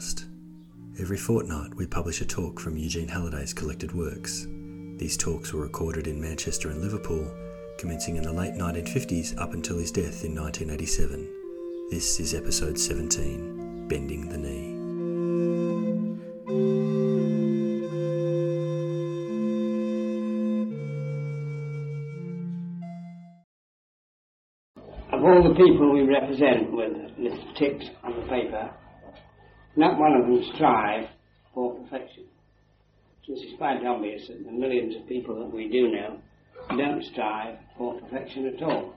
podcast. Every fortnight, we publish a talk from Eugene Halliday's collected works. These talks were recorded in Manchester and Liverpool, commencing in the late 1950s up until his death in 1987. This is episode 17 Bending the Knee. Of all the people we represent with the paper, not one of them strive for perfection. This is quite obvious that the millions of people that we do know don't strive for perfection at all.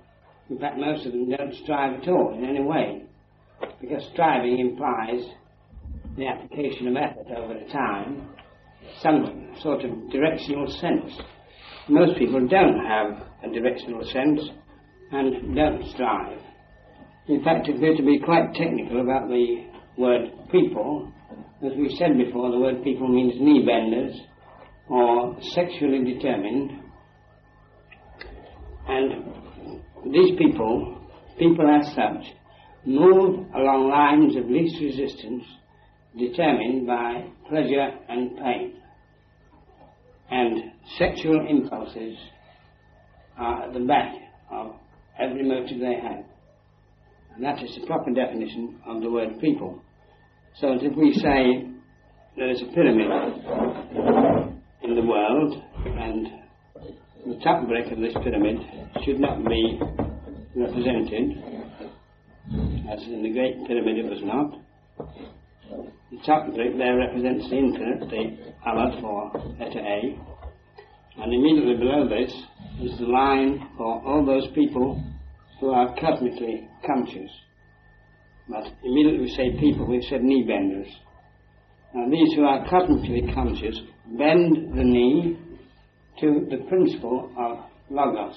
In fact, most of them don't strive at all in any way, because striving implies the application of effort over time, some sort of directional sense. Most people don't have a directional sense and don't strive. In fact, if we're to be quite technical about the word people, as we said before, the word people means knee benders or sexually determined. And these people, people as such, move along lines of least resistance determined by pleasure and pain. And sexual impulses are at the back of every motive they have. And that is the proper definition of the word people. So that if we say there is a pyramid in the world and the top brick of this pyramid should not be represented, as in the Great Pyramid it was not, the top brick there represents the infinite, the Aleph for letter A, and immediately below this is the line for all those people who are cosmically conscious. But immediately we say people, we've said knee benders. Now these who are cosmically conscious bend the knee to the principle of Logos.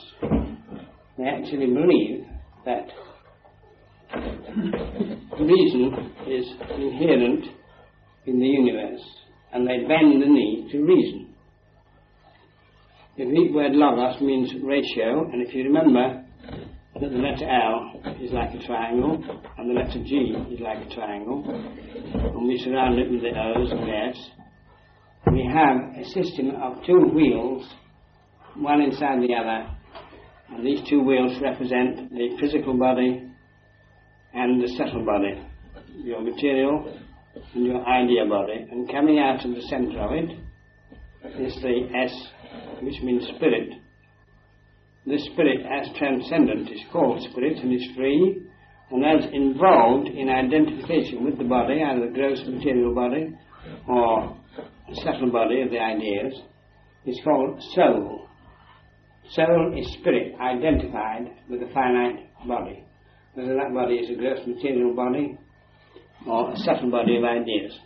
They actually believe that reason is inherent in the universe, and they bend the knee to reason. The Greek word logos means ratio, and if you remember that the letter L is like a triangle, and the letter G is like a triangle, and we surround it with the O's and the S, we have a system of two wheels, one inside the other, and these two wheels represent the physical body and the subtle body, your material and your idea body, and coming out of the center of it is the S, which means spirit. This spirit, as transcendent, is called spirit and is free, and as involved in identification with the body, either the gross material body or the subtle body of the ideas, is called soul. Soul is spirit identified with a finite body, whether that body is a gross material body or a subtle body of ideas.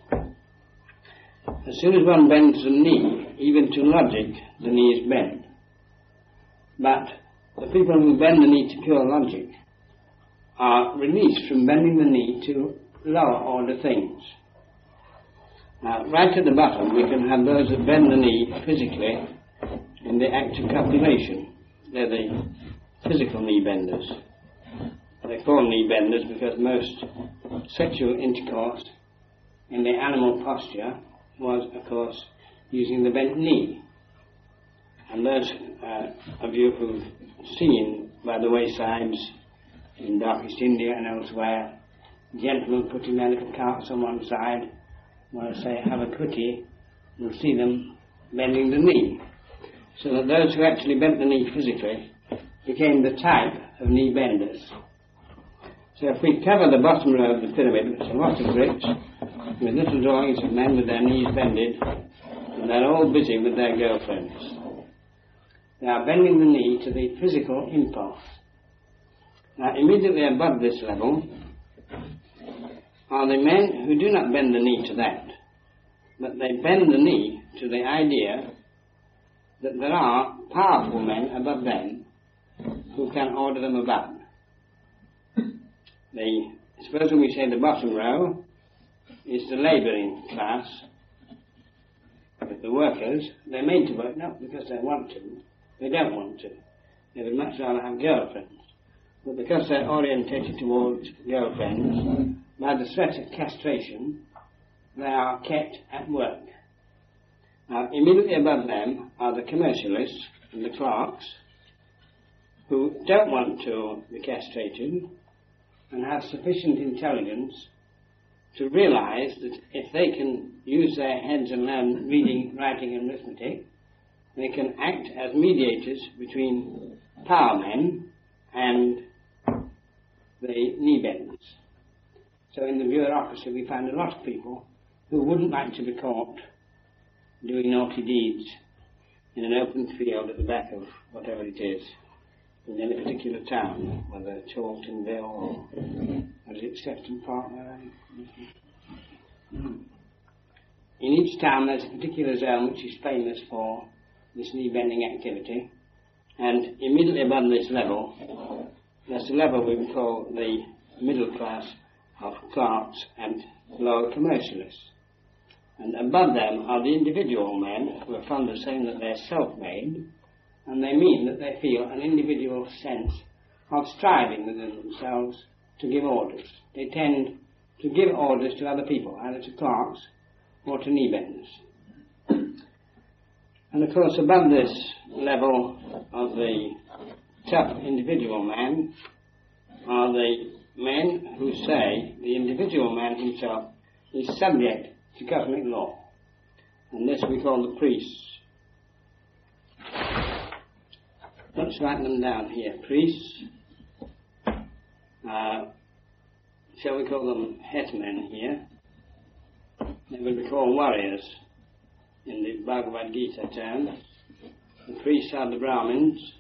As soon as one bends the knee, even to logic, the knee is bent. But the people who bend the knee to pure logic are released from bending the knee to lower order things. Now, right at the bottom, we can have those that bend the knee physically in the act of copulation. They're the physical knee benders. They're called knee benders because most sexual intercourse in the animal posture was, of course, using the bent knee. And those uh, of you who've seen by the waysides in Darkest India and elsewhere, gentlemen putting their little carts on one side, want to say have a quitty, you'll see them bending the knee. So that those who actually bent the knee physically became the type of knee benders. So if we cover the bottom row of the pyramid with a lot of bricks, with little drawings of men with their knees bended, and they're all busy with their girlfriends. They are bending the knee to the physical impulse. Now, immediately above this level are the men who do not bend the knee to that, but they bend the knee to the idea that there are powerful men above them who can order them about. The, supposing we say the bottom row is the labouring class, the workers, they're made to work not because they want to, they don't want to. They would much rather have girlfriends. But because they're orientated towards girlfriends, by the threat of castration, they are kept at work. Now, immediately above them are the commercialists and the clerks who don't want to be castrated and have sufficient intelligence to realize that if they can use their heads and learn reading, writing, and arithmetic, they can act as mediators between power men and the knee benders. So in the bureaucracy, we find a lot of people who wouldn't like to be caught doing naughty deeds in an open field at the back of whatever it is in any particular town, whether Chorltonville or what is it, Sefton Park. Hmm. In each town there's a particular zone which is famous for this knee bending activity, and immediately above this level, there's a level we call the middle class of clerks and lower commercialists. And above them are the individual men who are fond of saying that they're self-made, and they mean that they feel an individual sense of striving within themselves to give orders. They tend to give orders to other people, either to clerks or to knee benders. And of course, above this level of the tough individual man are the men who say the individual man himself is subject to cosmic law. And this we call the priests. Let's write them down here. Priests. Uh, shall we call them hetmen here? They will be called warriors in the Bhagavad Gita terms. The priests are the Brahmins.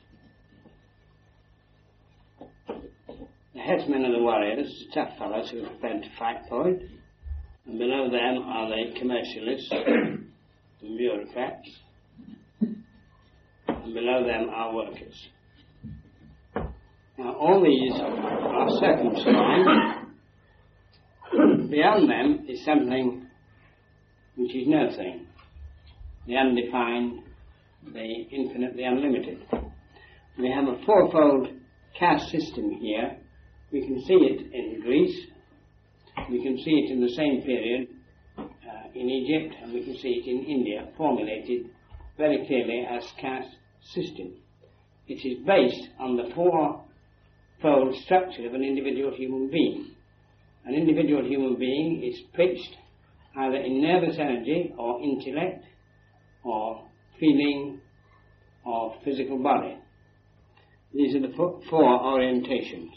The headsmen are the warriors, the tough fellows who are prepared to fight for it. And below them are the commercialists, the bureaucrats. And below them are workers. Now all these are circumscribed Beyond them is something which is nothing, the undefined, the infinite, the unlimited. We have a fourfold caste system here. We can see it in Greece, we can see it in the same period uh, in Egypt, and we can see it in India, formulated very clearly as caste system. It is based on the fourfold structure of an individual human being an individual human being is pitched either in nervous energy or intellect or feeling or physical body. These are the four orientations.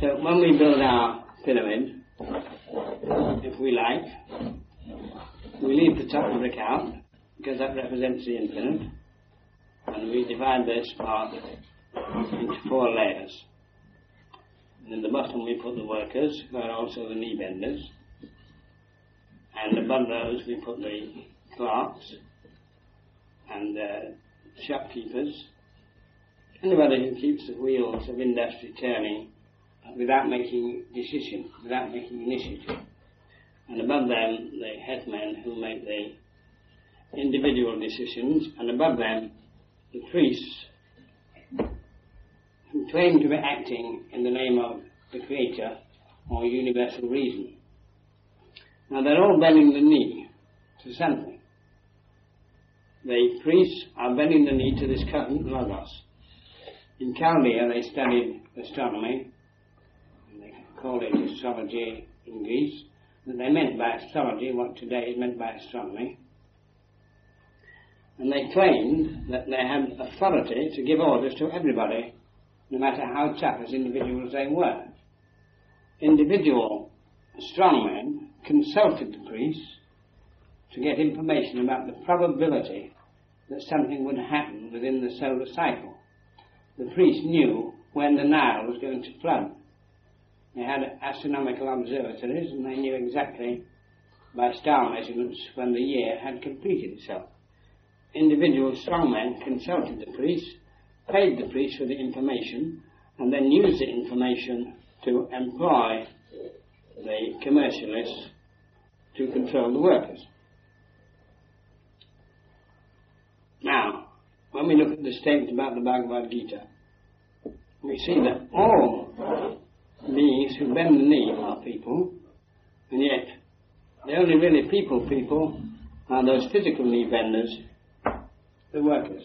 So when we build our pyramid, if we like, we leave the top brick out because that represents the infinite, and we divide this part into four layers. And in the bottom we put the workers, who are also the knee benders. And above those we put the clerks and uh, shopkeepers. Anybody who keeps the wheels of industry turning without making decision, without making initiative. And above them the headmen who make the individual decisions, and above them the priests who claim to be acting in the name of the Creator or universal reason. Now they're all bending the knee to something. The priests are bending the knee to this cosmic logos. In Chaldea they studied astronomy, and they called it astrology in Greece, they meant by astrology what today is meant by astronomy. And they claimed that they had authority to give orders to everybody no matter how tough as individuals they were. Individual strongmen consulted the priests to get information about the probability that something would happen within the solar cycle. The priests knew when the Nile was going to flood. They had astronomical observatories and they knew exactly by star measurements when the year had completed itself. Individual strongmen consulted the priests paid the priest for the information, and then used the information to employ the commercialists to control the workers. Now, when we look at the statement about the Bhagavad Gita, we see that all beings who bend the knee are people, and yet the only really people people are those physical knee benders, the workers.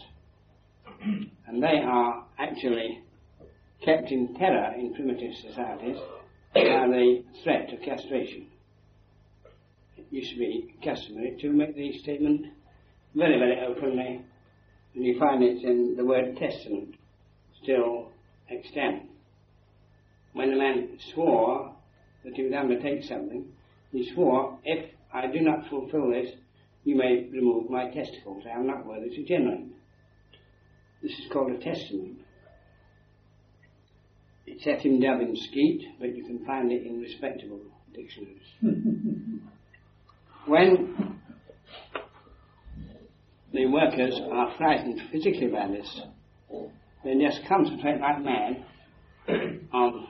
And they are actually kept in terror in primitive societies by the threat of castration. It used to be customary to make the statement very, very openly, and you find it in the word testament still extant. When a man swore that he would undertake something, he swore, if I do not fulfill this, you may remove my testicles. I am not worthy to generate. This is called a testament. It's set in Devon Skeet, but you can find it in respectable dictionaries. when the workers are frightened physically by this, they just concentrate like mad on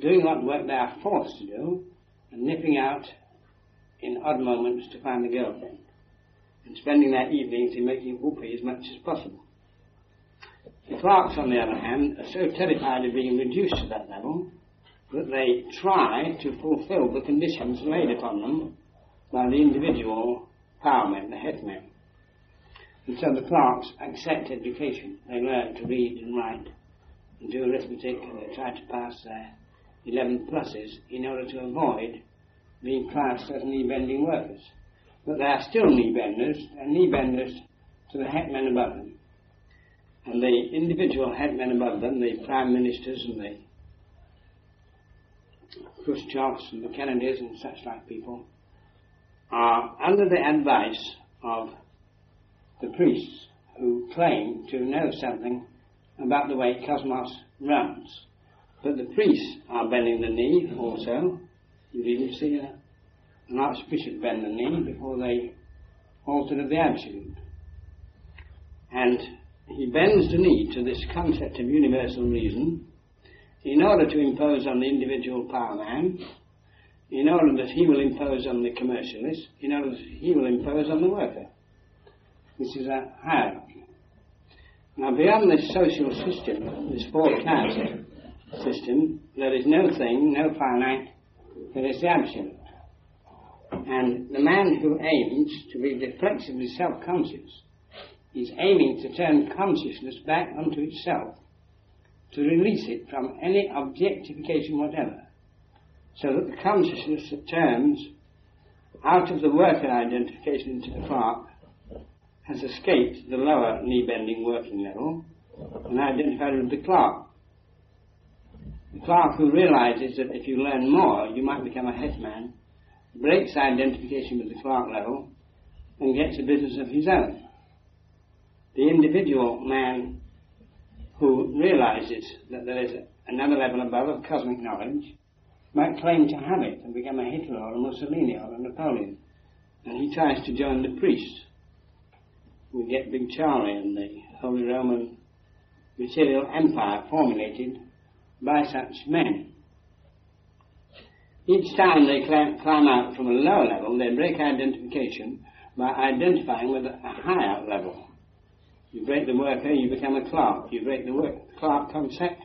doing what work they are forced to do and nipping out in odd moments to find a girlfriend and spending their evenings in making whoopee as much as possible. The clerks, on the other hand, are so terrified of being reduced to that level that they try to fulfill the conditions laid upon them by the individual powermen, the headmen. And so the clerks accept education. They learn to read and write and do arithmetic and they try to pass their 11 pluses in order to avoid being classed as knee bending workers. But they are still knee benders, and knee benders to the headmen above them. And the individual headmen above them, the prime ministers and the Khrushchevs and the Kennedys and such like people, are under the advice of the priests who claim to know something about the way cosmos runs. But the priests are bending the knee also. You even see a, an archbishop bend the knee before they altar the absolute. And he bends the knee to this concept of universal reason in order to impose on the individual power man, in order that he will impose on the commercialist, in order that he will impose on the worker. This is a hierarchy. Now, beyond this social system, this four class system, there is no thing, no finite, there is the absolute. And the man who aims to be reflexively self conscious is aiming to turn consciousness back onto itself, to release it from any objectification whatever, so that the consciousness that turns out of the worker identification into the clerk has escaped the lower knee bending working level and identified with the clerk. The clerk who realizes that if you learn more, you might become a headman, breaks identification with the clerk level, and gets a business of his own the individual man who realizes that there is another level above of cosmic knowledge might claim to have it and become a Hitler or a Mussolini or a Napoleon. And he tries to join the priests. We get Big Charlie and the Holy Roman material empire formulated by such men. Each time they climb, out from a lower level, they break identification by identifying with a higher level. You break the worker, you become a clerk. You break the work, clerk concept,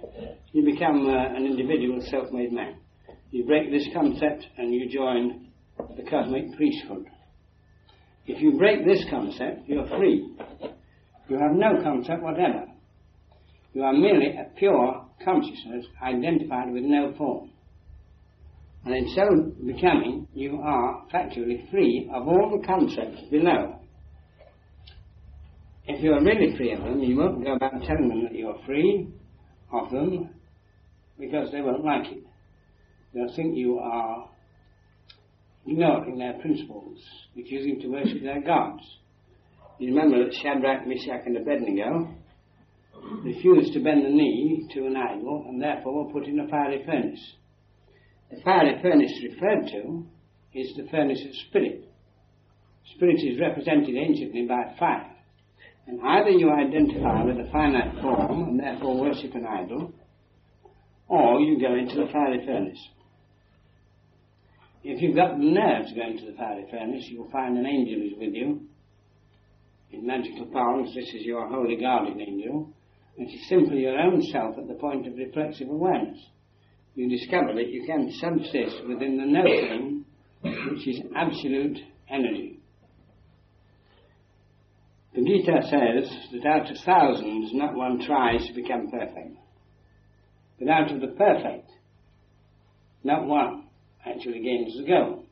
you become uh, an individual self-made man. You break this concept and you join the cosmic priesthood. If you break this concept, you're free. You have no concept whatever. You are merely a pure consciousness identified with no form. And in so becoming, you are factually free of all the concepts below. If you are really free of them, you won't go about telling them that you're free of them because they won't like it. They'll think you are ignoring their principles, refusing to worship their gods. You remember that Shadrach, Meshach, and Abednego refused to bend the knee to an idol and therefore were put in a fiery furnace. The fiery furnace referred to is the furnace of spirit. Spirit is represented anciently by fire. And either you identify with a finite form and therefore worship an idol, or you go into the fiery furnace. If you've got the nerve to go into the fiery furnace, you'll find an angel is with you. In magical powers, this is your holy guardian angel. And is simply your own self at the point of reflexive awareness. you discover that you can subsist within the no-thing, which is absolute energy. The Gita says that out of thousands, not one tries to become perfect. But out of the perfect, not one actually gains the goal.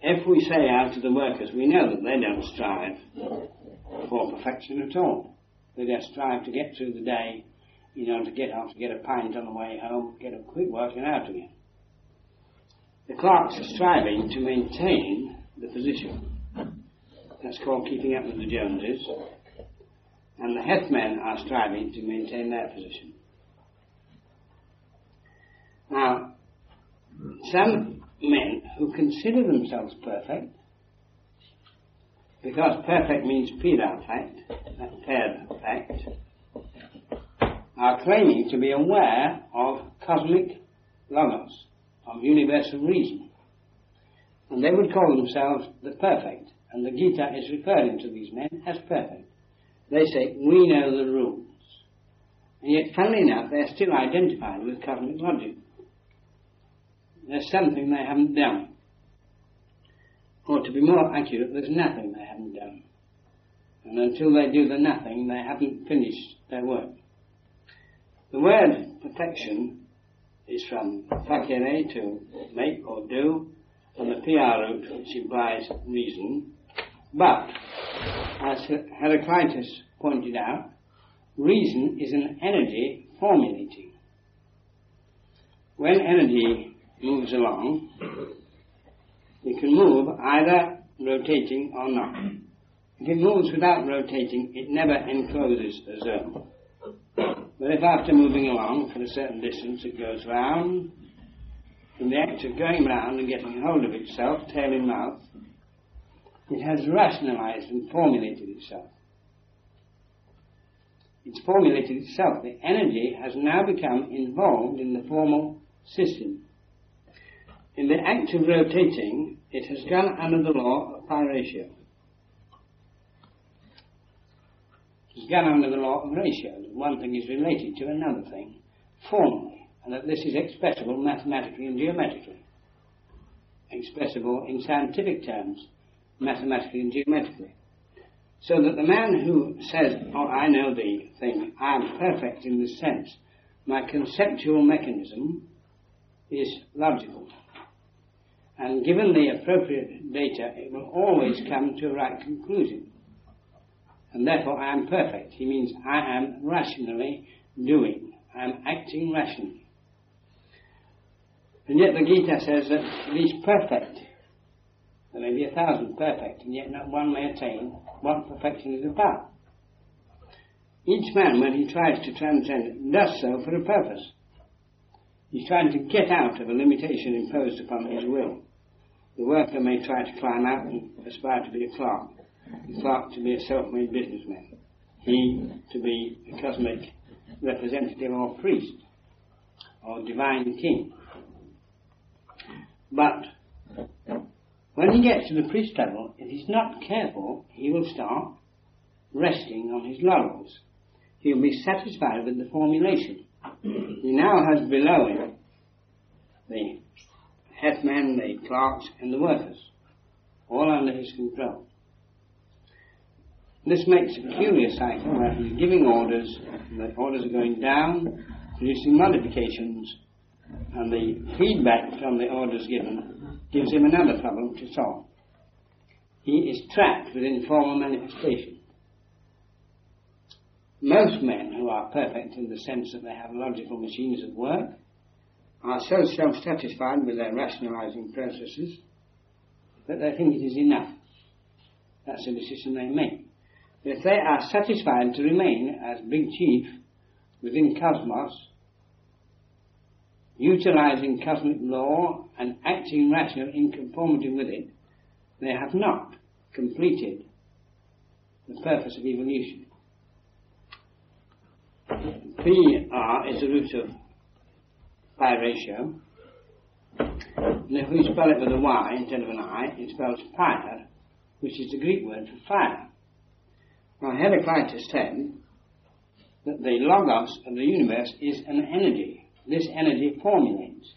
If we say out of the workers, we know that they don't strive for perfection at all. They just strive to get through the day, you know, to get off, to get a pint on the way home, get a quick working out again. The clerks are striving to maintain the position. That's called keeping up with the Joneses. And the hetmen are striving to maintain their position. Now, some men who consider themselves perfect, because perfect means perfect, perfect, are claiming to be aware of cosmic logos, of universal reason. And they would call themselves the perfect, and the Gita is referring to these men as perfect. They say, we know the rules. And yet, funnily enough, they're still identified with cosmic logic. There's something they haven't done. Or to be more accurate, there's nothing they haven't done. And until they do the nothing, they haven't finished their work. The word perfection is from facere to make or do, and the PR root which implies reason. But, as Heraclitus pointed out, reason is an energy formulating. When energy moves along, it can move either rotating or not. If it moves without rotating, it never encloses a zone. But if after moving along for a certain distance it goes round, in the act of going round and getting hold of itself, tail in mouth, it has rationalized and formulated itself. It's formulated itself. The energy has now become involved in the formal system. In the act of rotating, it has gone under the law of pi ratio. It's gone under the law of ratio. One thing is related to another thing formally, and that this is expressible mathematically and geometrically. Expressible in scientific terms, mathematically and geometrically. So that the man who says, Oh, I know the thing, I am perfect in this sense, my conceptual mechanism is logical. And given the appropriate data, it will always come to a right conclusion. And therefore, I am perfect. He means I am rationally doing. I am acting rationally. And yet the Gita says that is perfect. There may be a thousand perfect, and yet not one may attain what perfection is about. Each man, when he tries to transcend, does so for a purpose. He's trying to get out of a limitation imposed upon his will. The worker may try to climb out and aspire to be a clerk, the clerk to be a self-made businessman, he to be a cosmic representative or priest or divine king. But when he gets to the priest level, if he's not careful, he will start resting on his laurels. He'll be satisfied with the formulation. He now has below him the hetman, the clerks, and the workers, all under his control. This makes a curious cycle where he's giving orders, the orders are going down, producing modifications, and the feedback from the orders given gives him another problem to solve. He is trapped within formal manifestation. Most men who are perfect in the sense that they have logical machines at work are so self-satisfied with their rationalizing processes that they think it is enough. That's the decision they make. But if they are satisfied to remain as big chief within cosmos, utilizing cosmic law and acting rationally in conformity with it, they have not completed the purpose of evolution. PR is the root of pi ratio. And if we spell it with a Y instead of an I, it spells fire, which is the Greek word for fire. Now Heraclitus said that the logos of the universe is an energy. This energy formulates.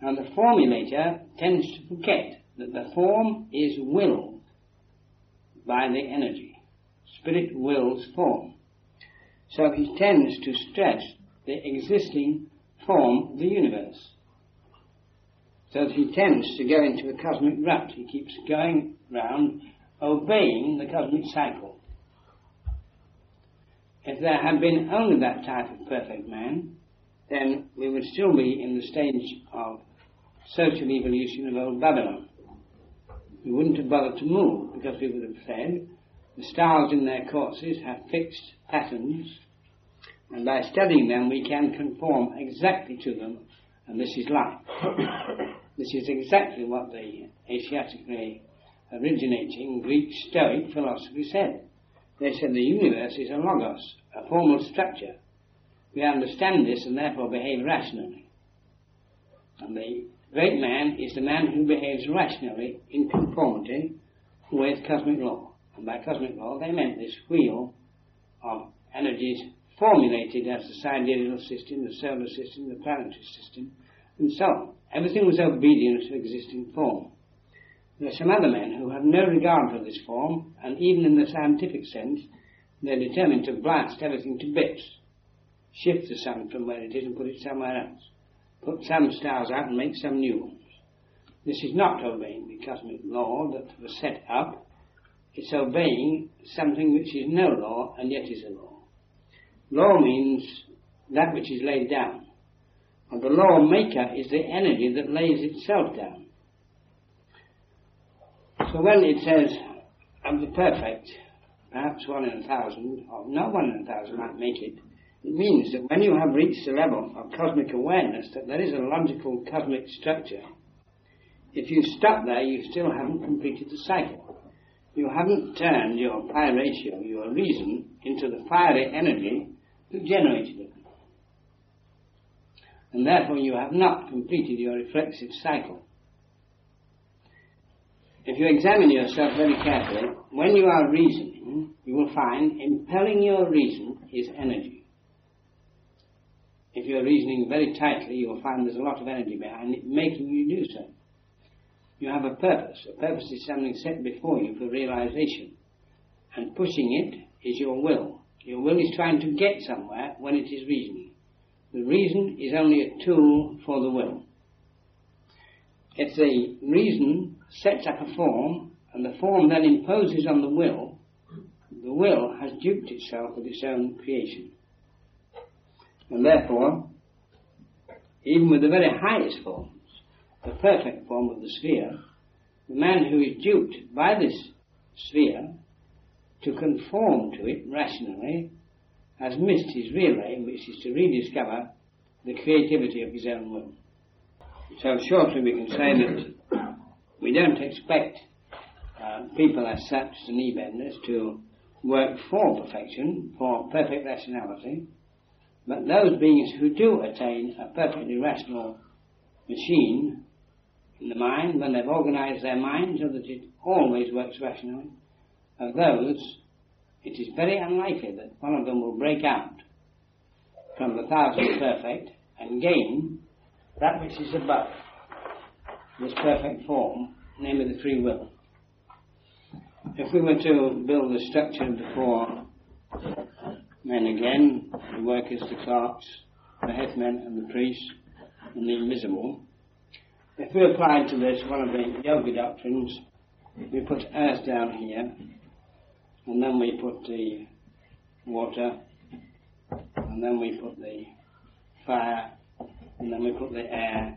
Now the formulator tends to forget that the form is willed by the energy. Spirit wills form. So he tends to stress the existing form the universe. So that he tends to go into a cosmic rut. He keeps going round, obeying the cosmic cycle. If there had been only that type of perfect man, then we would still be in the stage of social evolution of old Babylon. We wouldn't have bothered to move because we would have said the stars in their courses have fixed patterns and by studying them we can conform exactly to them and this is life. this is exactly what the Asiatically originating Greek Stoic philosophy said. They said the universe is a logos, a formal structure. We understand this and therefore behave rationally. And the great man is the man who behaves rationally in conformity with cosmic law. And by cosmic law they meant this wheel of energies formulated as the sidereal system, the solar system, the planetary system, and so on. Everything was obedient to existing form. There are some other men who have no regard for this form, and even in the scientific sense, they're determined to blast everything to bits, shift the sun from where it is and put it somewhere else, put some stars out and make some new ones. This is not obeying the cosmic law that was set up. It's obeying something which is no law and yet is a law. Law means that which is laid down. And the law maker is the energy that lays itself down. So when it says, of the perfect, perhaps one in a thousand, or not one in a thousand might make it, it means that when you have reached the level of cosmic awareness that there is a logical cosmic structure, if you stop there, you still haven't completed the cycle. You haven't turned your pi ratio, your reason, into the fiery energy generated it. And therefore you have not completed your reflexive cycle. If you examine yourself very carefully, when you are reasoning, you will find impelling your reason is energy. If you're reasoning very tightly, you will find there's a lot of energy behind it, making you do so. You have a purpose. A purpose is something set before you for realization. And pushing it is your will. Your will is trying to get somewhere when it is reasoning. The reason is only a tool for the will. If the reason sets up a form, and the form then imposes on the will, the will has duped itself with its own creation. And therefore, even with the very highest forms, the perfect form of the sphere, the man who is duped by this sphere to conform to it rationally has missed his real aim, which is to rediscover the creativity of his own will. So shortly we can say that we don't expect uh, people as such, the knee benders, to work for perfection, for perfect rationality, but those beings who do attain a perfectly rational machine in the mind, when they've organized their mind so that it always works rationally, of those, it is very unlikely that one of them will break out from the thousand perfect and gain that which is above this perfect form, namely the free will. If we were to build the structure four men again, the workers, the clerks, the headmen and the priests, and the invisible, if we applied to this one of the yoga doctrines, we put earth down here, and then we put the water, and then we put the fire, and then we put the air,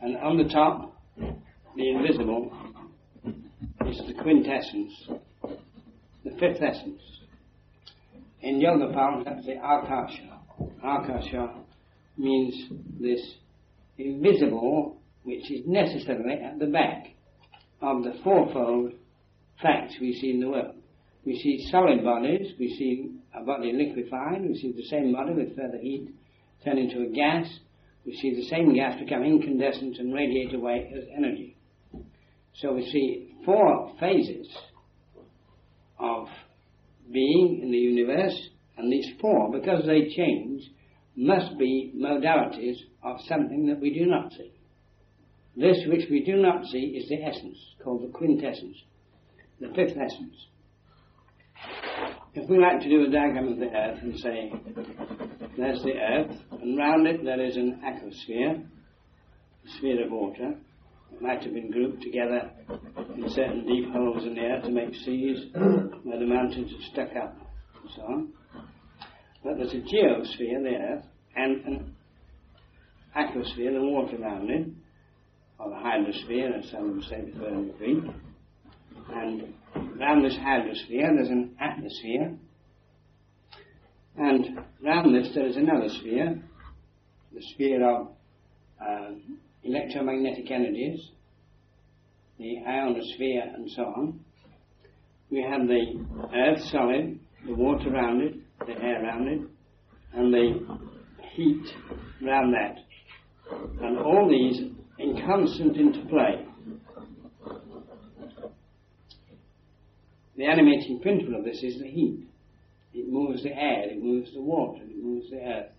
and on the top, the invisible is the quintessence, the fifth essence. In Yoga Power, that's the Akasha. Akasha means this invisible which is necessarily at the back of the fourfold facts we see in the world. We see solid bodies, we see a body liquefied, we see the same body with further heat turn into a gas, we see the same gas become incandescent and radiate away as energy. So we see four phases of being in the universe, and these four, because they change, must be modalities of something that we do not see. This which we do not see is the essence, called the quintessence, the fifth essence. If we like to do a diagram of the earth and say, there's the earth, and round it there is an aquasphere, a sphere of water, it might have been grouped together in certain deep holes in the earth to make seas where the mountains are stuck up and so on. But there's a geosphere, the earth, and an aquasphere, the water around it, or the hydrosphere, as some would say in Greek. And around this hydrosphere there's an atmosphere. And round this there is another sphere, the sphere of uh, electromagnetic energies, the ionosphere and so on. We have the earth solid, the water around it, the air around it, and the heat around that. And all these in constant interplay. The animating principle of this is the heat. It moves the air, it moves the water, it moves the earth.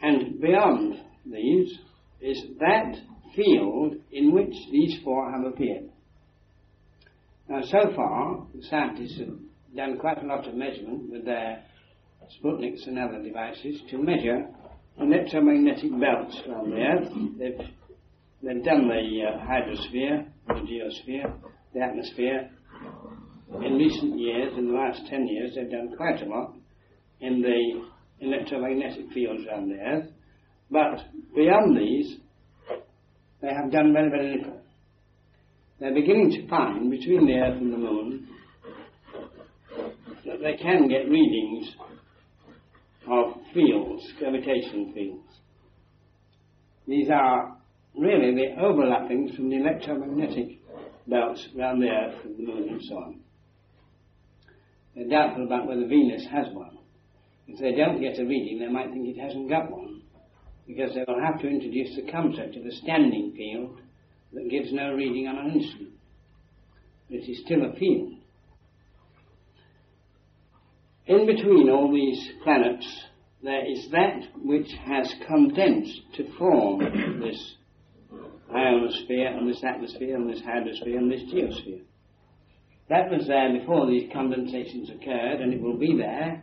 And beyond these is that field in which these four have appeared. Now, so far, the scientists have done quite a lot of measurement with their Sputniks and other devices to measure electromagnetic belts around the Earth. They've, they've done the uh, hydrosphere, the geosphere, the atmosphere. In recent years, in the last 10 years, they've done quite a lot in the electromagnetic fields around the Earth. But beyond these, they have done very, very little. They're beginning to find between the Earth and the Moon that they can get readings of fields, gravitation fields. These are really the overlappings from the electromagnetic belts around the Earth and the Moon and so on. They're doubtful about whether Venus has one. If they don't get a reading, they might think it hasn't got one, because they will have to introduce the concept of a standing field that gives no reading on an instrument. But it is still a field. In between all these planets, there is that which has condensed to form this ionosphere and this atmosphere and this hydrosphere and this geosphere. That was there before these condensations occurred and it will be there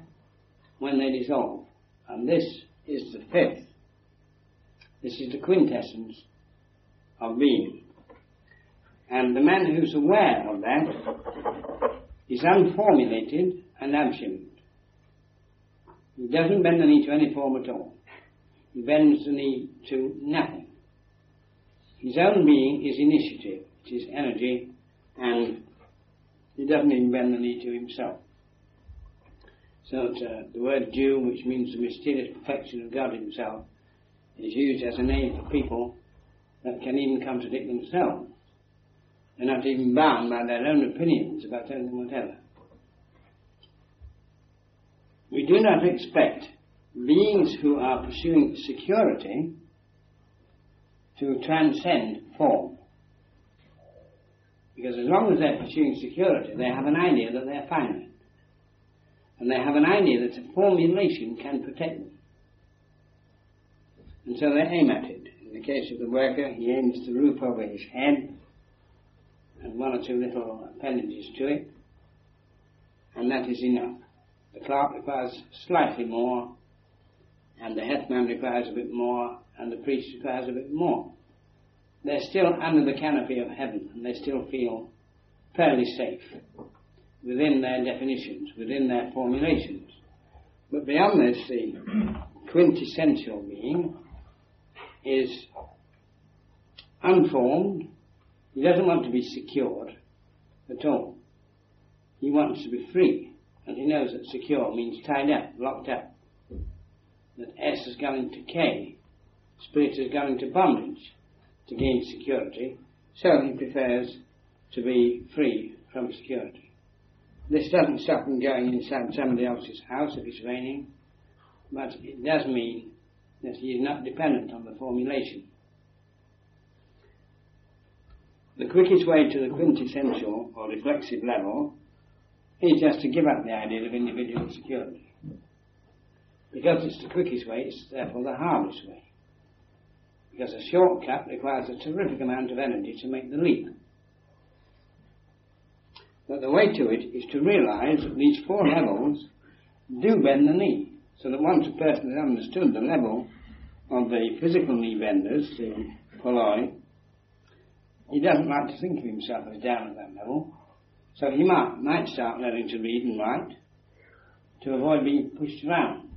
when they dissolve. And this is the fifth. This is the quintessence of being. And the man who's aware of that is unformulated and absolute. He doesn't bend the knee to any form at all. He bends the knee to nothing. His own being is initiative, it is energy, and he doesn't invent the need to himself. So uh, the word Jew, which means the mysterious perfection of God Himself, is used as a name for people that can even contradict themselves. They're not even bound by their own opinions about anything whatever. We do not expect beings who are pursuing security to transcend form. Because as long as they're pursuing security, they have an idea that they're finite. And they have an idea that a formulation can protect them. And so they aim at it. In the case of the worker, he aims the roof over his head and one or two little appendages to it, and that is enough. The clerk requires slightly more, and the hetman requires a bit more, and the priest requires a bit more. They're still under the canopy of heaven, and they still feel fairly safe within their definitions, within their formulations. But beyond this, the quintessential being is unformed. He doesn't want to be secured at all. He wants to be free. And he knows that secure means tied up, locked up. That S is going to K. Spirit is going to bondage to gain security. So he prefers to be free from security. This doesn't stop him going inside somebody else's house if it's raining, but it does mean that he is not dependent on the formulation. The quickest way to the quintessential or reflexive level is just to give up the idea of individual security. Because it's the quickest way, it's therefore the hardest way. Because a shortcut requires a terrific amount of energy to make the leap. But the way to it is to realize that these four levels do bend the knee. So that once a person has understood the level of the physical knee benders, the polloi, he doesn't like to think of himself as down at that level. So he might, might start learning to read and write to avoid being pushed around.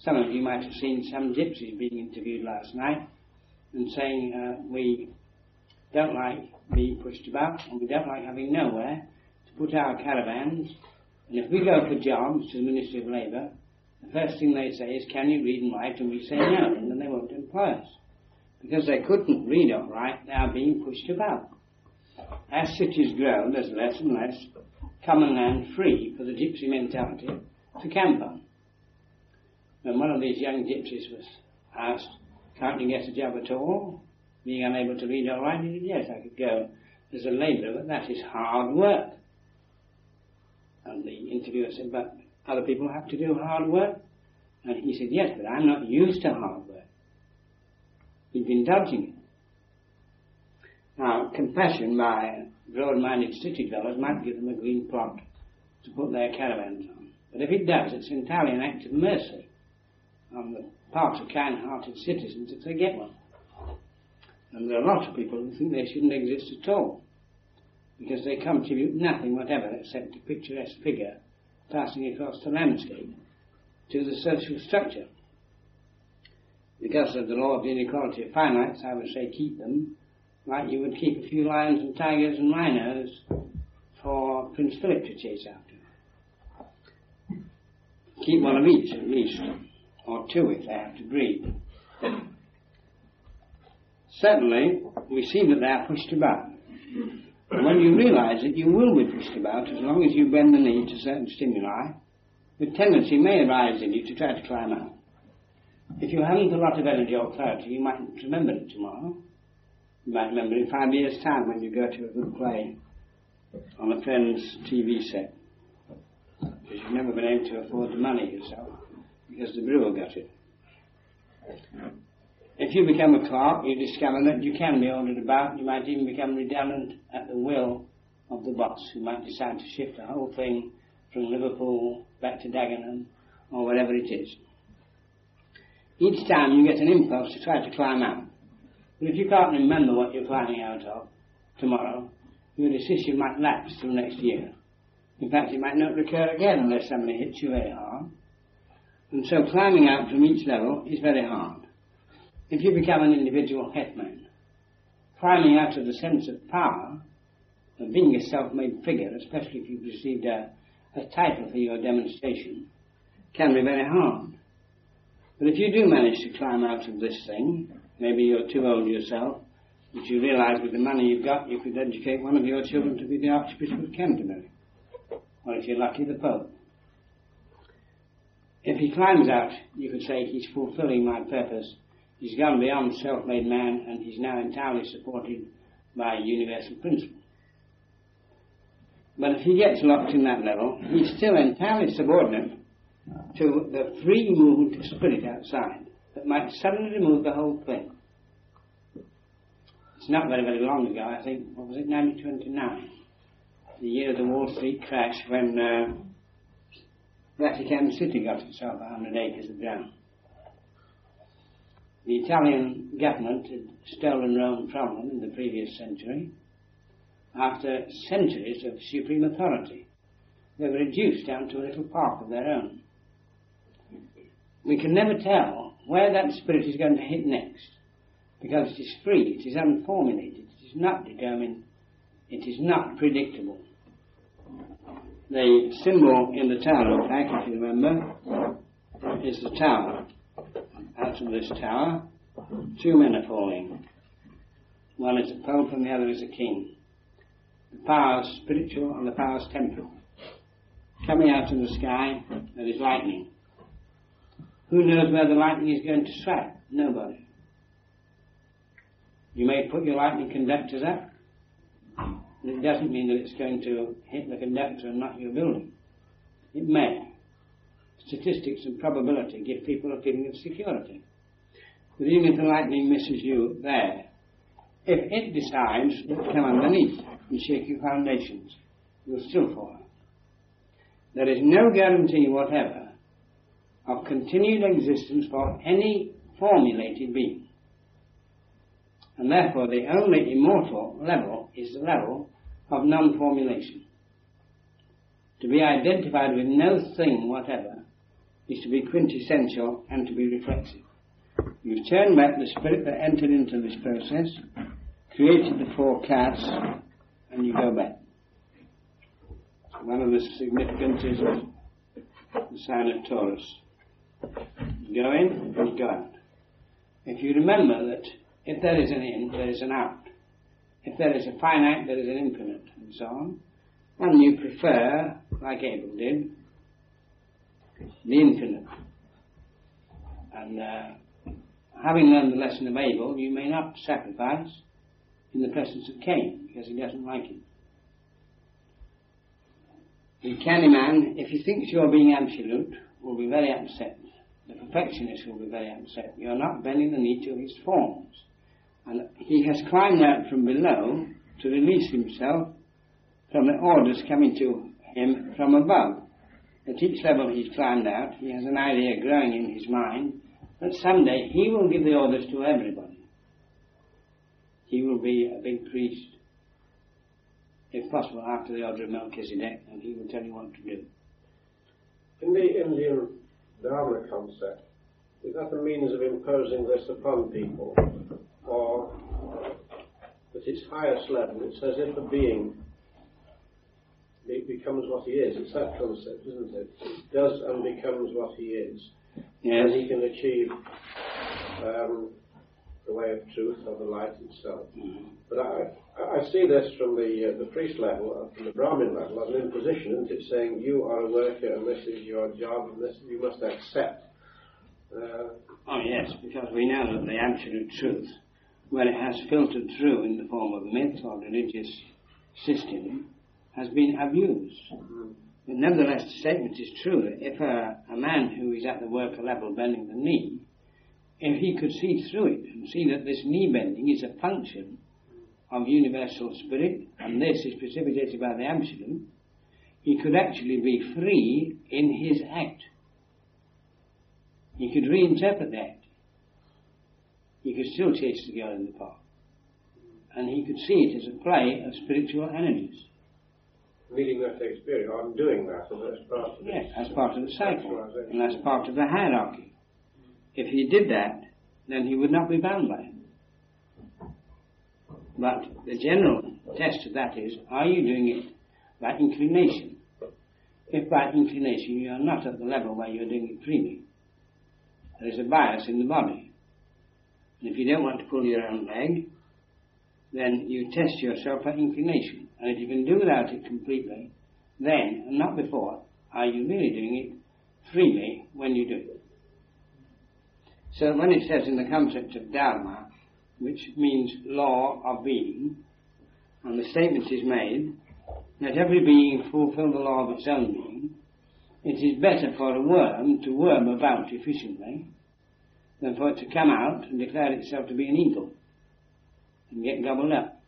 Some of you might have seen some gypsies being interviewed last night and saying, uh, we don't like being pushed about and we don't like having nowhere to put our caravans. And if we go for jobs to the Ministry of Labour, the first thing they say is, can you read and write? And we say no, and then they won't employ us. Because they couldn't read or write, they are being pushed about. As cities grow, there's less and less common land free for the gypsy mentality to camp on. When one of these young gypsies was asked, can't get a job at all? Being unable to read or write, said, yes, I could go as a labourer, but that is hard work. And the interviewer said, but other people have to do hard work? And he said, yes, but I'm not used to hard work. He'd been dodging it. Now, compassion by broad-minded city dwellers might give them a green plot to put their caravans on. But if it does, it's entirely an act of mercy on the part of kind-hearted citizens if they get one. And there are lots of people who think they shouldn't exist at all because they contribute nothing whatever except a picturesque figure passing across the landscape to the social structure. Because of the law of the inequality of finites, I would say keep them like you would keep a few lions and tigers and rhinos for Prince Philip to chase after. Keep one of each at least, or two if they have to breed. Certainly, we see that they are pushed about. And when you realize that you will be pushed about as long as you bend the knee to certain stimuli, the tendency may arise in you to try to climb out. If you haven't a lot of energy or clarity, you might remember it tomorrow. You might remember in five years' time when you go to a good play on a friend's TV set. Because you've never been able to afford the money yourself, because the brewer got it. If you become a clerk, you discover that you can be ordered about. You might even become redundant at the will of the boss, who might decide to shift the whole thing from Liverpool back to Dagenham or whatever it is. Each time you get an impulse to try to climb out. But if you can't remember what you're climbing out of tomorrow, your decision might lapse till next year. In fact, it might not recur again unless somebody hits you very hard. And so climbing out from each level is very hard. If you become an individual hetman, climbing out of the sense of power, of being a self-made figure, especially if you've received a, a title for your demonstration, can be very hard. But if you do manage to climb out of this thing, maybe you're too old yourself, but you realise with the money you've got you could educate one of your children to be the Archbishop of Canterbury. Or if you're lucky, the Pope. If he climbs out, you could say he's fulfilling my purpose. He's gone beyond self-made man and he's now entirely supported by a universal principle. But if he gets locked in that level, he's still entirely subordinate to the free movement of spirit outside that might suddenly remove the whole thing. It's not very, very long ago, I think, what was it, 1929? The year of the Wall Street crash when uh, Vatican City got itself 100 acres of ground. The Italian government had stolen Rome from them in the previous century. After centuries of supreme authority, they were reduced down to a little park of their own. We can never tell where that spirit is going to hit next because it is free, it is unformulated, it is not determined, it is not predictable. The symbol in the tower, in fact, if you remember, is the tower. Out of this tower, two men are falling. One is a pope and the other is a king. The power is spiritual and the power is temporal. Coming out of the sky, there is lightning. Who knows where the lightning is going to strike? Nobody. You may put your lightning conductors up, it doesn't mean that it's going to hit the conductor and knock your building. It may. Statistics and probability give people a feeling of security. But even if the lightning misses you there, if it decides to come underneath and shake your foundations, you'll still fall. There is no guarantee whatever of continued existence for any formulated being. And therefore the only immortal level is the level of non-formulation. To be identified with no thing whatever is to be quintessential and to be reflexive. You've turned back the spirit that entered into this process, created the four castes, and you go back. One of the significances of the sign of Taurus. You go in and you go out. If you remember that if there is an in, there is an out. If there is a finite, there is an infinite, and so on. And you prefer, like Abel did, the infinite. And uh, having learned the lesson of Abel, you may not sacrifice in the presence of Cain because he doesn't like it. The canny man, if he thinks you're being absolute, will be very upset. The perfectionist will be very upset. You're not bending the knee to his forms. And he has climbed out from below to release himself from the orders coming to him from above. At each level he's climbed out, he has an idea growing in his mind that someday he will give the orders to everybody. He will be a big priest if possible, after the order of Melchizedek, and he will tell you what to do. In the Indian Dharma concept, is that a means of imposing this upon people? Or at its highest level, it's as if a being becomes what he is. It's that concept, isn't it? It does and becomes what he is. Yes. And he can achieve um, the way of truth or the light itself. Mm-hmm. But I, I see this from the uh, the priest level, uh, from the Brahmin level, as an imposition, isn't it? Saying you are a worker and this is your job and this you must accept. Uh, oh yes, because we know that the absolute truth, when it has filtered through in the form of myth or religious system, has been abused. But nevertheless, the statement is true if a, a man who is at the worker level bending the knee if he could see through it and see that this knee bending is a function of universal spirit and this is precipitated by the absolute, he could actually be free in his act. He could reinterpret that. He could still chase the girl in the park. And he could see it as a play of spiritual energies. Needing that experience, or doing that as part of Yes, as part of the cycle, and as part of the hierarchy. If he did that, then he would not be bound by it. But the general test of that is, are you doing it by inclination? If by inclination you are not at the level where you're doing it freely, there is a bias in the body. And if you don't want to pull your own leg, then you test yourself for inclination. And if you can do without it completely, then, and not before, are you really doing it freely when you do it? So when it says in the concept of Dharma, which means law of being, and the statement is made that every being fulfill the law of its own being, it is better for a worm to worm about efficiently than for it to come out and declare itself to be an eagle and get gobbled up.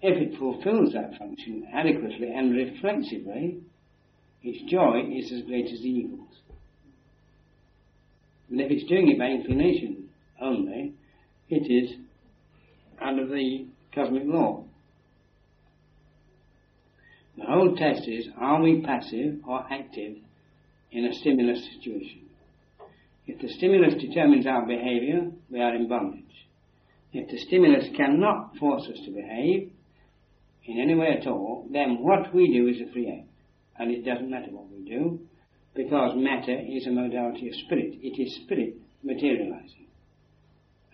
If it fulfills that function adequately and reflexively, its joy is as great as the eagle's. And if it's doing it by inclination only, it is under the cosmic law. The whole test is, are we passive or active in a stimulus situation? If the stimulus determines our behavior, we are in bondage. If the stimulus cannot force us to behave in any way at all, then what we do is a free act. And it doesn't matter what we do, because matter is a modality of spirit. It is spirit materializing.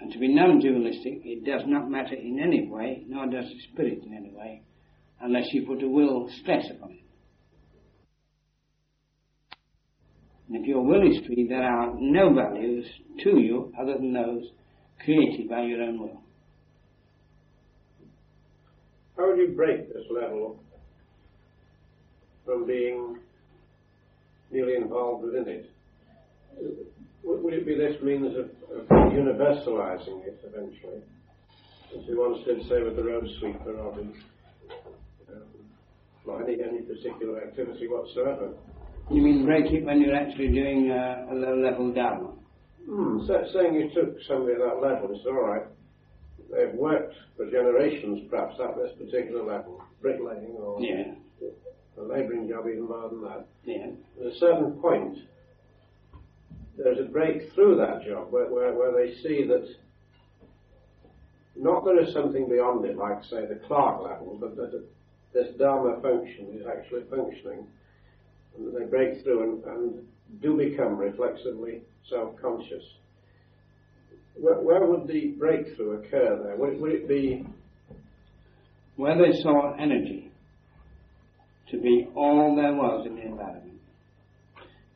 And to be non-dualistic, it does not matter in any way, nor does the spirit in any way, unless you put a will stress upon it. And if your will is free, there are no values to you other than those created by your own will. How would you break this level from being nearly involved within it? Would it be this means of, of universalizing it eventually? As we once did say with the road sweeper or the, um, any, any particular activity whatsoever. You mean break it when you're actually doing uh, a low level down? Hmm, so, saying you took somebody at that level, it's all right. They've worked for generations, perhaps, at this particular level, bricklaying or yeah. a labouring job, even more than that. Yeah. At a certain point, there's a break through that job where, where, where they see that not there is something beyond it, like, say, the clerk level, but that this Dharma function is actually functioning. And they break through and, and do become reflexively self-conscious. Where, where, would the breakthrough occur there? Would it, would it be... Where they saw energy to be all there was in the environment.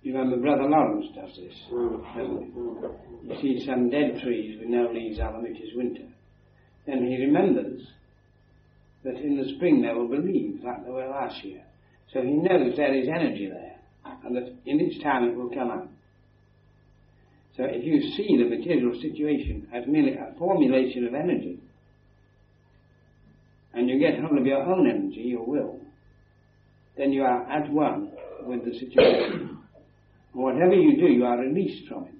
You remember Brother Lawrence does this, mm. doesn't he? Mm. You see some dead trees with no leaves on them, it is winter. Then he remembers that in the spring there will be leaves like there were last year. So he knows there is energy there and that in its time it will come out. So if you see the material situation as merely a formulation of energy, and you get hold of your own energy, your will, then you are at one with the situation. whatever you do, you are released from it.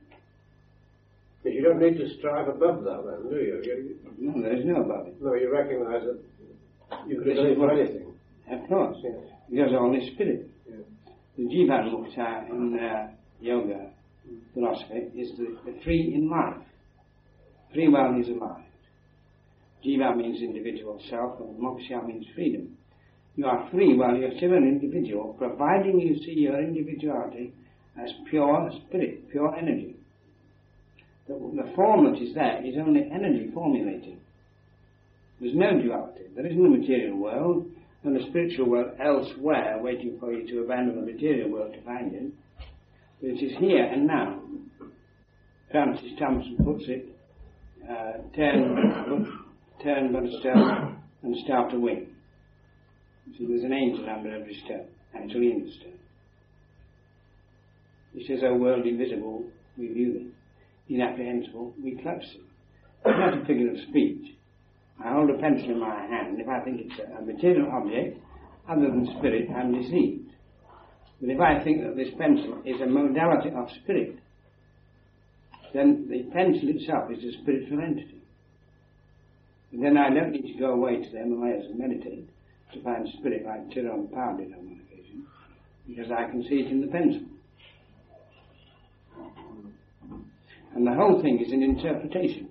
But you don't need to strive above that then, do you? you no, there is no above it. No, you recognize that you could do for anything. Of course. Yes. Because all is spirit. Yes. The Jivan Mukta in yoga philosophy is the, the free in life. Free while he's alive. Jiva er means individual self and moksha means freedom. You are free while you're still an individual, providing you see your individuality as pure spirit, pure energy. The, the form that is there is only energy formulating. There's no duality. There isn't a material world and the spiritual world elsewhere waiting for you to abandon the material world to find it. It is here and now. Francis Thompson puts it, uh, turn, turn but a and start to win. So there's an angel under every stone, actually in the stone. He says, O world invisible, we view thee. Inapprehensible, we clutch thee. It's not a figure of speech. I hold a pencil in my hand. If I think it's a, material object, other than spirit, I'm deceived. But if I think that this pencil is a modality of spirit, then the pencil itself is a spiritual entity. And then I don't need to go away to the Himalayas and meditate to find spirit like Tyrone Power did on one occasion, because I can see it in the pencil. And the whole thing is an interpretation.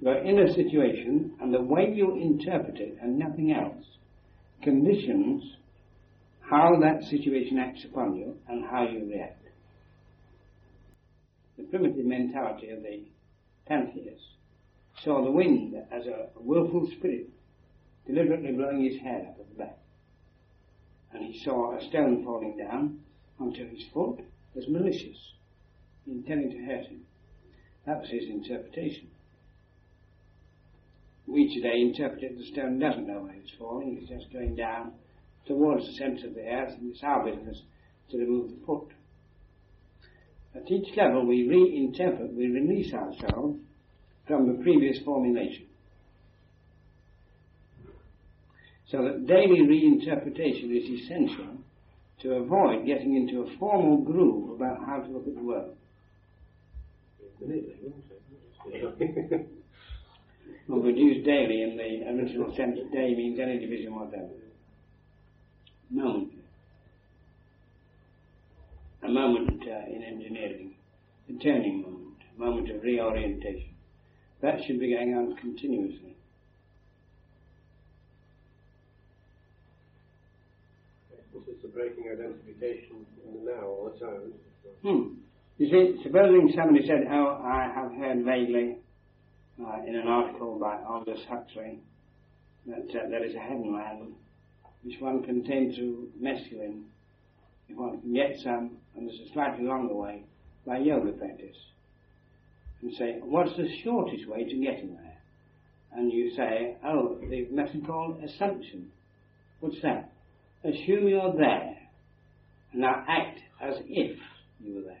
You're in a situation, and the way you interpret it and nothing else conditions how that situation acts upon you and how you react. The primitive mentality of the pantheists saw the wind as a willful spirit deliberately blowing his hair out of the back. And he saw a stone falling down onto his foot as malicious, intending to hurt him. That was his interpretation. We today interpret it the stone doesn't know where it's falling, it's just going down towards the centre of the earth, and it's our business to remove the foot. At each level, we reinterpret, we release ourselves from the previous formulation. So that daily reinterpretation is essential to avoid getting into a formal groove about how to look at the world. well, produced daily in the original sense, day means any division whatever moment. A moment uh, in engineering, a turning moment, a moment of reorientation. That should be going on continuously. This is the breaking identification in the now all the time. Hmm. You see, supposing somebody said, oh, I have heard vaguely uh, in an article by Aldous Huxley that uh, there is a heavenland which one can tend to mescaline if one can get some, and there's a slightly longer way, by yoga practice. And say, what's the shortest way to getting there? and you say, oh, the method called assumption. What's that? Assume you're there, and now act as if you were there.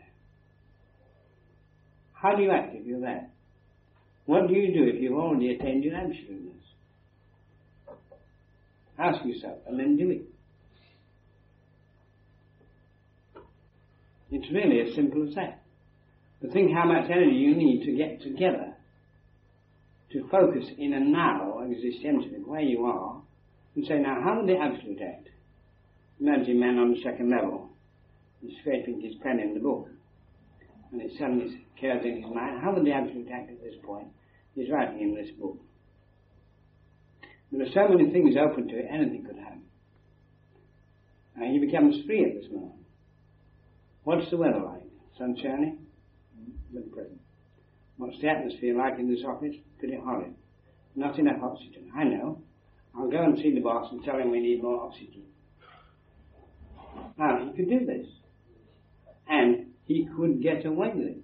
How do you act if you're there? What do you do if you've already attained your absoluteness? Ask yourself, and then do it. It's really as simple as that. But think how much energy you need to get together to focus in a now existentially where you are and say, now how would the absolute act? Imagine man on the second level is scraping his pen in the book and it suddenly occurs in his mind, how would the absolute act at this point? He's writing in this book. There are so many things open to it, anything could happen. And he becomes free at this moment. What's the weather like? Sunshiny? Very mm-hmm. present. What's the atmosphere like in this office? Pretty horrid. Not enough oxygen. I know. I'll go and see the boss and tell him we need more oxygen. Now, he could do this. And he could get away with it.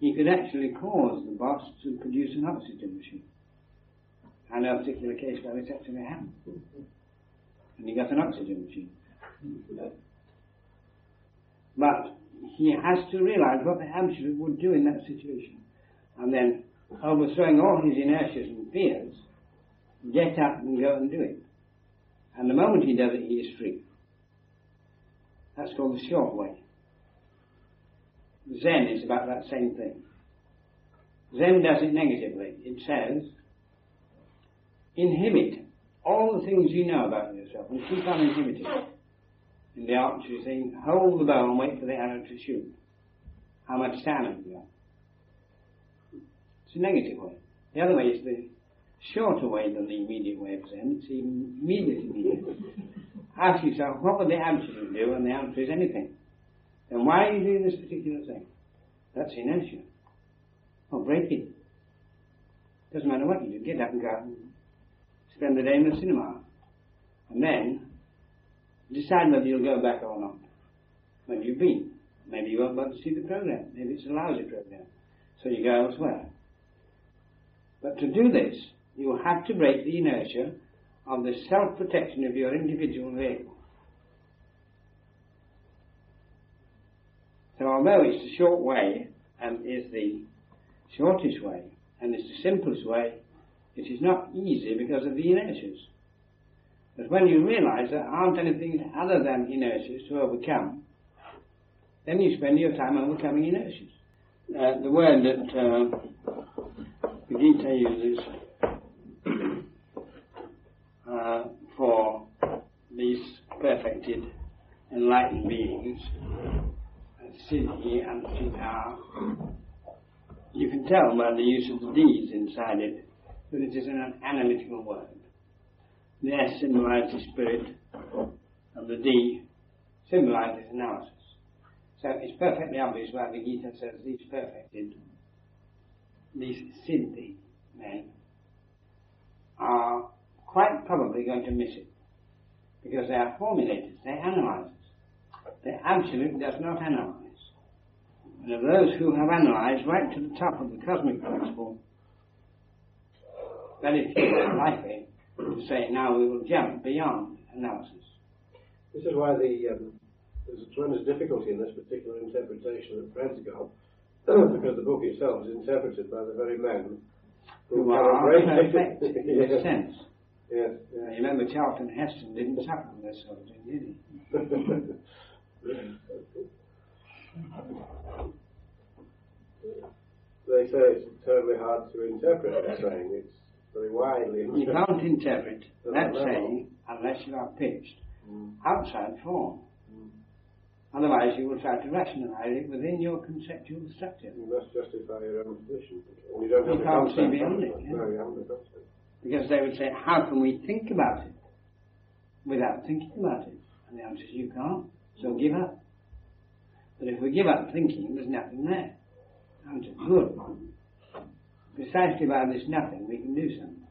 He could actually cause the boss to produce an oxygen machine. I know a particular case where this actually happened. And he got an oxygen machine. But he has to realize what the absolute would do in that situation. And then, overthrowing all his inertias and fears, get up and go and do it. And the moment he does it, he is free. That's called the short way. Zen is about that same thing. Zen does it negatively. It says, inhibit all the things you know about yourself and keep on inhibiting in the archery thing, hold the bow and wait for the arrow to shoot. How much have you got? It's a negative way. The other way is the shorter way than the immediate way of Zen. It's immediate immediate. Ask yourself, what would the absolute do? And the answer is anything. Then why are you doing this particular thing? That's inertia. Well, break it. Doesn't matter what you do. Get up and go out and spend the day in the cinema. And then Decide whether you'll go back or not. When you've been. Maybe you won't want to see the program. Maybe it's a lousy program. So you go elsewhere. But to do this, you have to break the inertia of the self-protection of your individual vehicle. So although it's the short way and is the shortest way and it's the simplest way, it is not easy because of the inertias. But when you realize there aren't anything other than inertias to overcome, then you spend your time overcoming inertias. Uh, the word that uh, Gita uses uh, for these perfected, enlightened beings, Siddhi and Siddha, you can tell by the use of the D's inside it that it is an analytical word. The S symbolizes spirit, and the D symbolizes analysis. So it's perfectly obvious why the Gita says these perfected, these siddhi men, are quite probably going to miss it. Because they are formulators, they analyze. The absolute does not analyze. And of those who have analyzed right to the top of the cosmic principle, very few are likely to say now we will jump beyond analysis. This is why the, um, there's a tremendous difficulty in this particular interpretation that Fred's because the book itself is interpreted by the very men who, who are perfect in yes. sense. Yes, yes. You remember Charlton Heston didn't suffer from this sort of thing, did he? they say it's terribly hard to interpret that saying. It's very widely You can't interpret that level. saying unless you are pitched Mm. outside form. Mm. Otherwise, you will try to rationalize it within your conceptual structure. You must justify your own position. And you don't You the can't see beyond it, yeah. No, you haven't the concept. Because they would say, how can we think about it without thinking about it? And the answer is, you can't. So give up. But if we give up thinking, there's nothing there. Answer, good. One, precisely by this nothing, we can do something.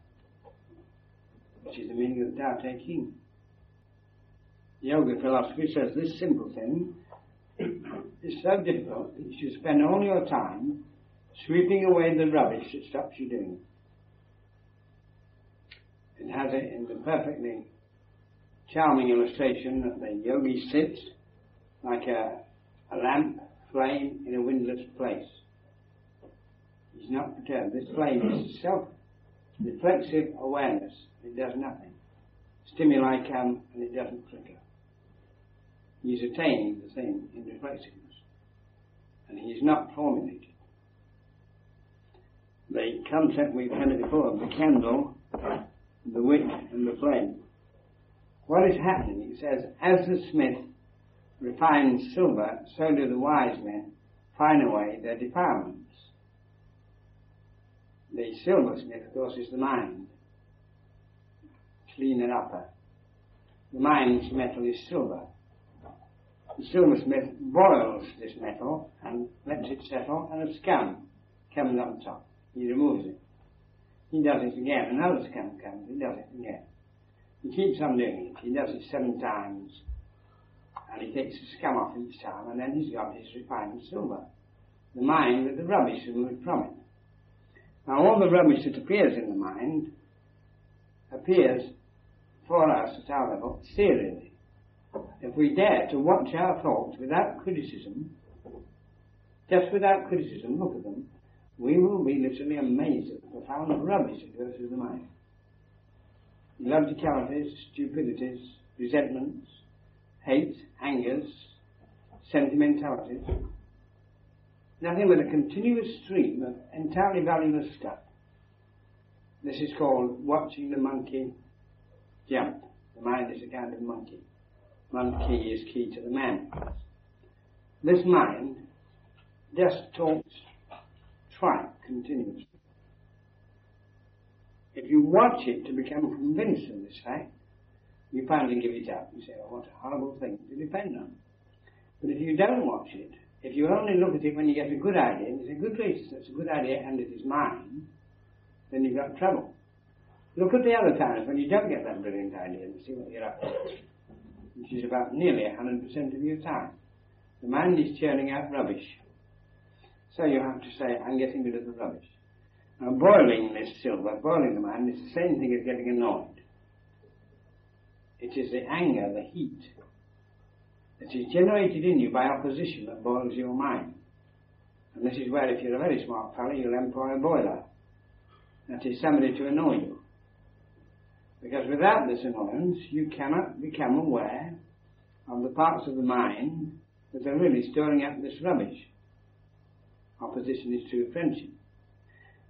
Which is the meaning of Tao Te Ching. Yoga philosophy says this simple thing is so difficult that you should spend all your time sweeping away the rubbish that stops you doing it. It has it in the perfectly charming illustration that the yogi sits like a, a lamp flame in a windless place. He's not perturbed. This flame is self reflexive awareness. It does nothing. Stimuli come and it doesn't flicker. He's attaining the thing in reflexiveness. And he's not formulated. The concept we've had it before of the candle, the wick, and the flame. What is happening? It says, as the smith refines silver, so do the wise men fine away their defilements. The silversmith, of course, is the mind. Clean and upper. The mind's metal is silver. The silversmith boils this metal and lets it settle, and a scum comes on top. He removes it. He does it again. Another scum comes. He does it again. He keeps on doing it. He does it seven times. And he takes the scum off each time, and then he's got his refined silver. The mind with the rubbish removed from it. Now, all the rubbish that appears in the mind appears for us at our level serially. If we dare to watch our thoughts without criticism, just without criticism, look at them, we will be literally amazed at the profound rubbish that goes through the mind. Illogicalities, stupidities, resentments, hate, angers, sentimentalities. Nothing but a continuous stream of entirely valueless stuff. This is called watching the monkey jump. The mind is a kind of monkey. Monkey is key to the man. This mind just talks tripe continuously. If you watch it to become convinced of this fact, you finally give it up. You say, oh, what a horrible thing to depend on. But if you don't watch it, if you only look at it when you get a good idea, and it's a good reason, it's a good idea, and it is mine, then you've got trouble. Look at the other times when you don't get that brilliant idea and see what you're up to, which is about nearly 100% of your time. The mind is churning out rubbish. So you have to say, I'm getting rid of the rubbish. Now, boiling this silver, boiling the mind, is the same thing as getting annoyed. It is the anger, the heat, that is generated in you by opposition that boils your mind. And this is where, if you're a very smart fellow, you'll employ a boiler. That is somebody to annoy you. Because without this annoyance, you cannot become aware of the parts of the mind that are really storing up this rubbish. Opposition is true friendship.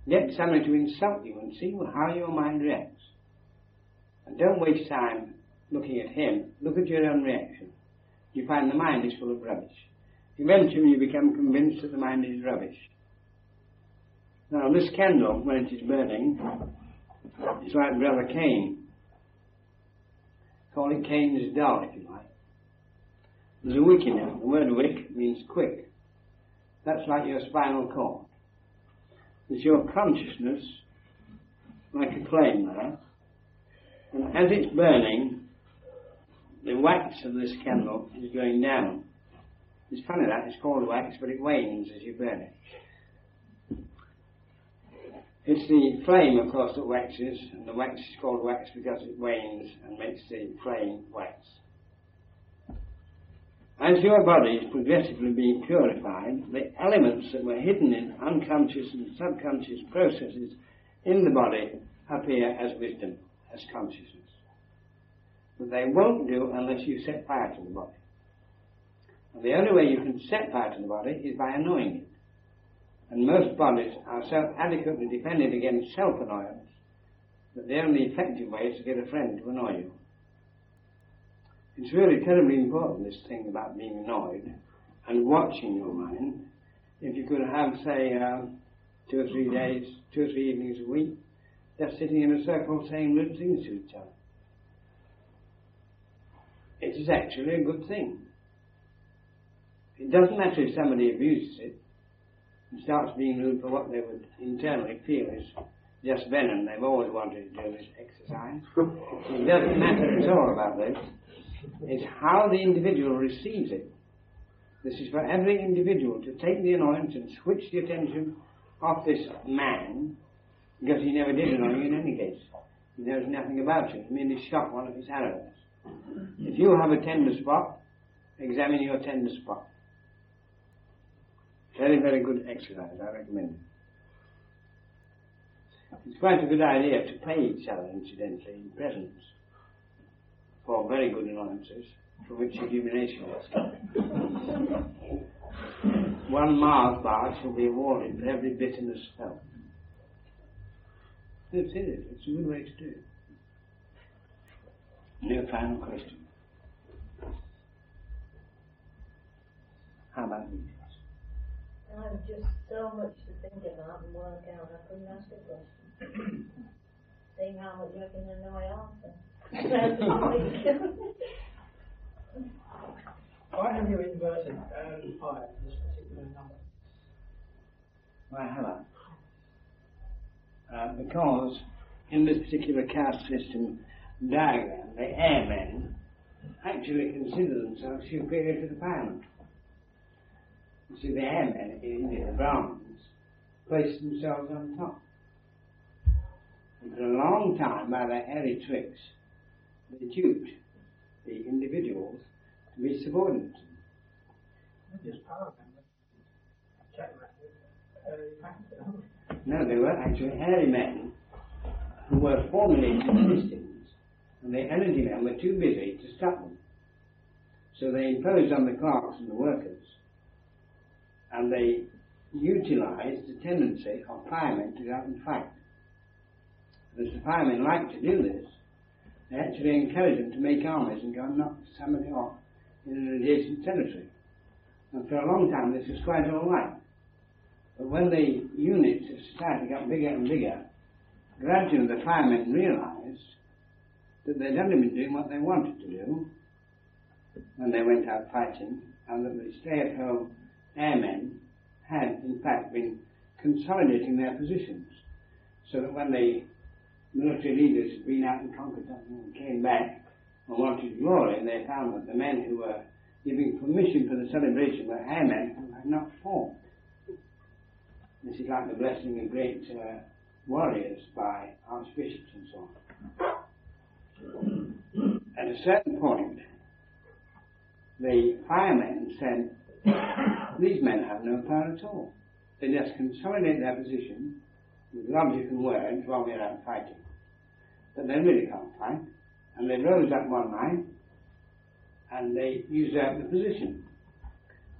Get somebody to insult you and see how your mind reacts. And don't waste time looking at him. Look at your own reaction. You find the mind is full of rubbish. Eventually you become convinced that the mind is rubbish. Now this candle, when it is burning, is like Brother Cain. Call it Cain's doll, if you like. There's a wick in it. The word wick means quick. That's like your spinal cord. There's your consciousness, like a flame there, and as it's burning, the wax of this candle is going down. It's funny that, it's called wax, but it wanes as you burn it. It's the flame, of course, that waxes, and the wax is called wax because it wanes and makes the flame wax. As your body is progressively being purified, the elements that were hidden in unconscious and subconscious processes in the body appear as wisdom, as consciousness. But they won't do unless you set fire to the body. And the only way you can set fire to the body is by annoying it. And most bodies are so adequately defended against self-annoyance that the only effective way is to get a friend to annoy you. It's really terribly important, this thing about being annoyed and watching your mind. If you could have, say, uh, two or three days, two or three evenings a week, just sitting in a circle saying rude things to each other. It is actually a good thing. It doesn't matter if somebody abuses it and starts being rude for what they would internally feel is just venom. They've always wanted to do this exercise. it doesn't matter at all about this. It's how the individual receives it. This is for every individual to take the annoyance and switch the attention off this man because he never did on you in any case. He knows nothing about you. He merely shot one of his arrows. If you have a tender spot, examine your tender spot. Very, very good exercise. I recommend it. It's quite a good idea to pay each other, incidentally, in presents for very good annoyances, for which illumination is One Mars bar shall be awarded for every bitterness felt. That's it. It's a good way to do it. No final question. How about you? I've just so much to think about and work out, I couldn't ask a question. Seeing how much I can know I answer. Why have you inverted um, pi in this particular number? Why have I? Uh, because in this particular caste system diagram, the airmen actually consider themselves superior to the firemen. You see, the airmen in India, the Brahmins, place themselves on top. And for a long time, by their airy tricks, they duped the individuals to be subordinate to them. Just power Check No, they were actually hairy men who were formerly Christians, and the energy men were too busy to stop them. So they imposed on the clerks and the workers, and they utilized the tendency of firemen to go out and fight. As the firemen liked to do this, they actually encouraged them to make armies and go and knock somebody off in an adjacent territory. And for a long time this was quite all right. But when the units of society got bigger and bigger, gradually the firemen realized that they'd only been doing what they wanted to do when they went out fighting, and that the stay-at-home airmen had, in fact, been consolidating their positions, so that when the military leaders had been out and conquered something and came back and wanted glory, and they found that the men who were giving permission for the celebration were airmen who had not fought. This is like the blessing of great uh, warriors by archbishops and so on. At a certain point, the firemen said, these men have no power at all. They just consolidate their position with logic and words while we're out fighting. But they really can't fight. And they rose up one night and they usurped the position.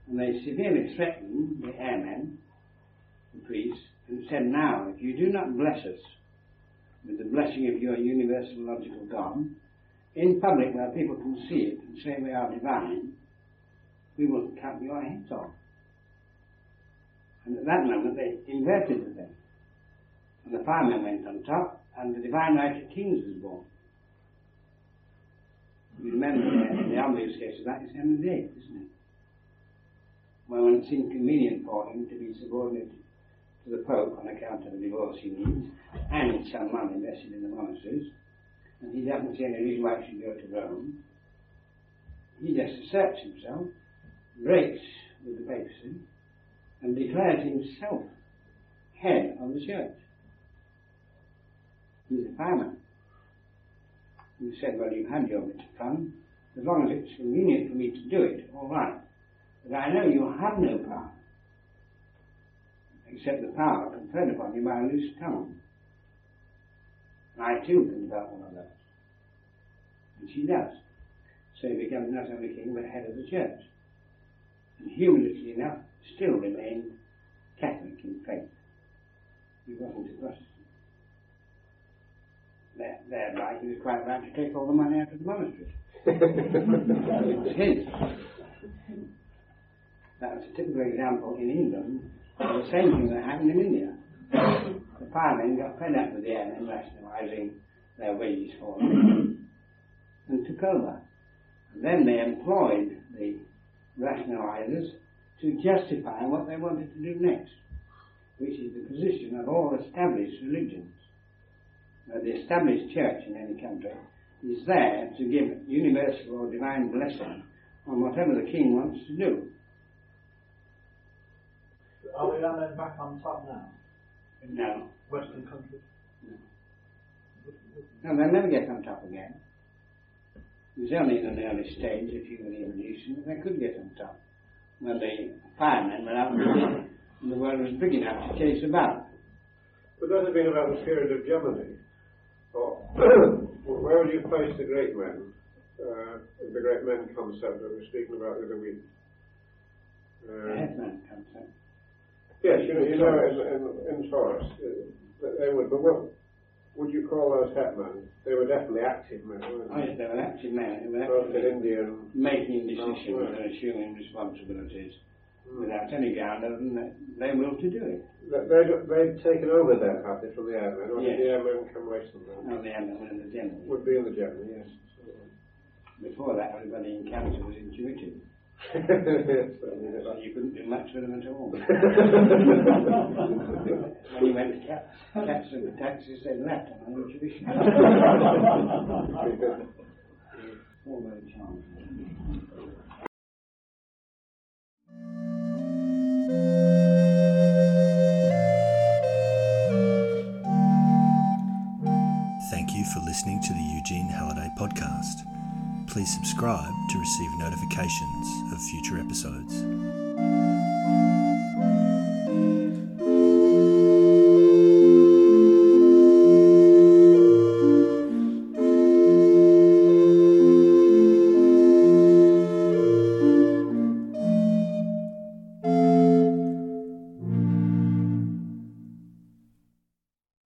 And they severely threatened the airmen, the priests, and said, Now, if you do not bless us with the blessing of your universal logical God, in public where people can see it and say we are divine, we will cut your heads off. And at that moment they inverted the thing. And the fireman went on top, and the divine right of kings was born. You remember the, the obvious case of that is Henry VIII, isn't it? Well, when it's inconvenient for him to be subordinate to the Pope on account of the divorce he needs, and some money invested in the monasteries, and he doesn't see any reason why he should go to Rome, he just asserts himself, breaks with the papacy, and declares himself head of the church. He's a farmer. He said, well, you've had your bit of fun. As long as it's convenient for me to do it, all right. But I know you have no power, except the power conferred upon you by a loose tongue. And I too can develop one of those. And she does. So he becomes not only king, but head of the church. And humorously enough, still remained Catholic in faith. He wasn't a Protestant there, thereby he was quite right to take all the money out of the monastery. it was his. That was a typical example in England the same thing that happened in India. The firemen got fed up with the airmen rationalising their wages for them and took over. And then they employed the rationalisers to justify what they wanted to do next, which is the position of all established religions uh, the established church in any country, is there to give universal or divine blessing on whatever the king wants to do. Are we then back on top now? in No. Western countries? No, they'll never get on top again. It was only in an early stage, if you were the evolution, they could get on top. When the firemen were out and the world was big enough to chase about. But that have been about the period of Germany? Or where would you place the great men? Uh, the great men concept that we're speaking about the other week. The Uh, headman concept. Yes, you know, you know in, in, in forest, uh, they would, but what would you call those hetmen? They were definitely active men, weren't Oh, yes, they? they were active men who were Both in actually India and making decisions and assuming responsibilities Hmm. without any ground other than that they will to do it. They- They'd, they'd taken over had they, from the airmen, or did Yes. the airmen come later than that? No, the animal and the general. Would be in the German, yes. Before that, everybody in cancer was intuitive. So you couldn't do much with them at all. when you went to cats, cats and the taxi said left on intuition. All very charming. Thank you for listening to the Eugene Halliday podcast. Please subscribe to receive notifications of future episodes.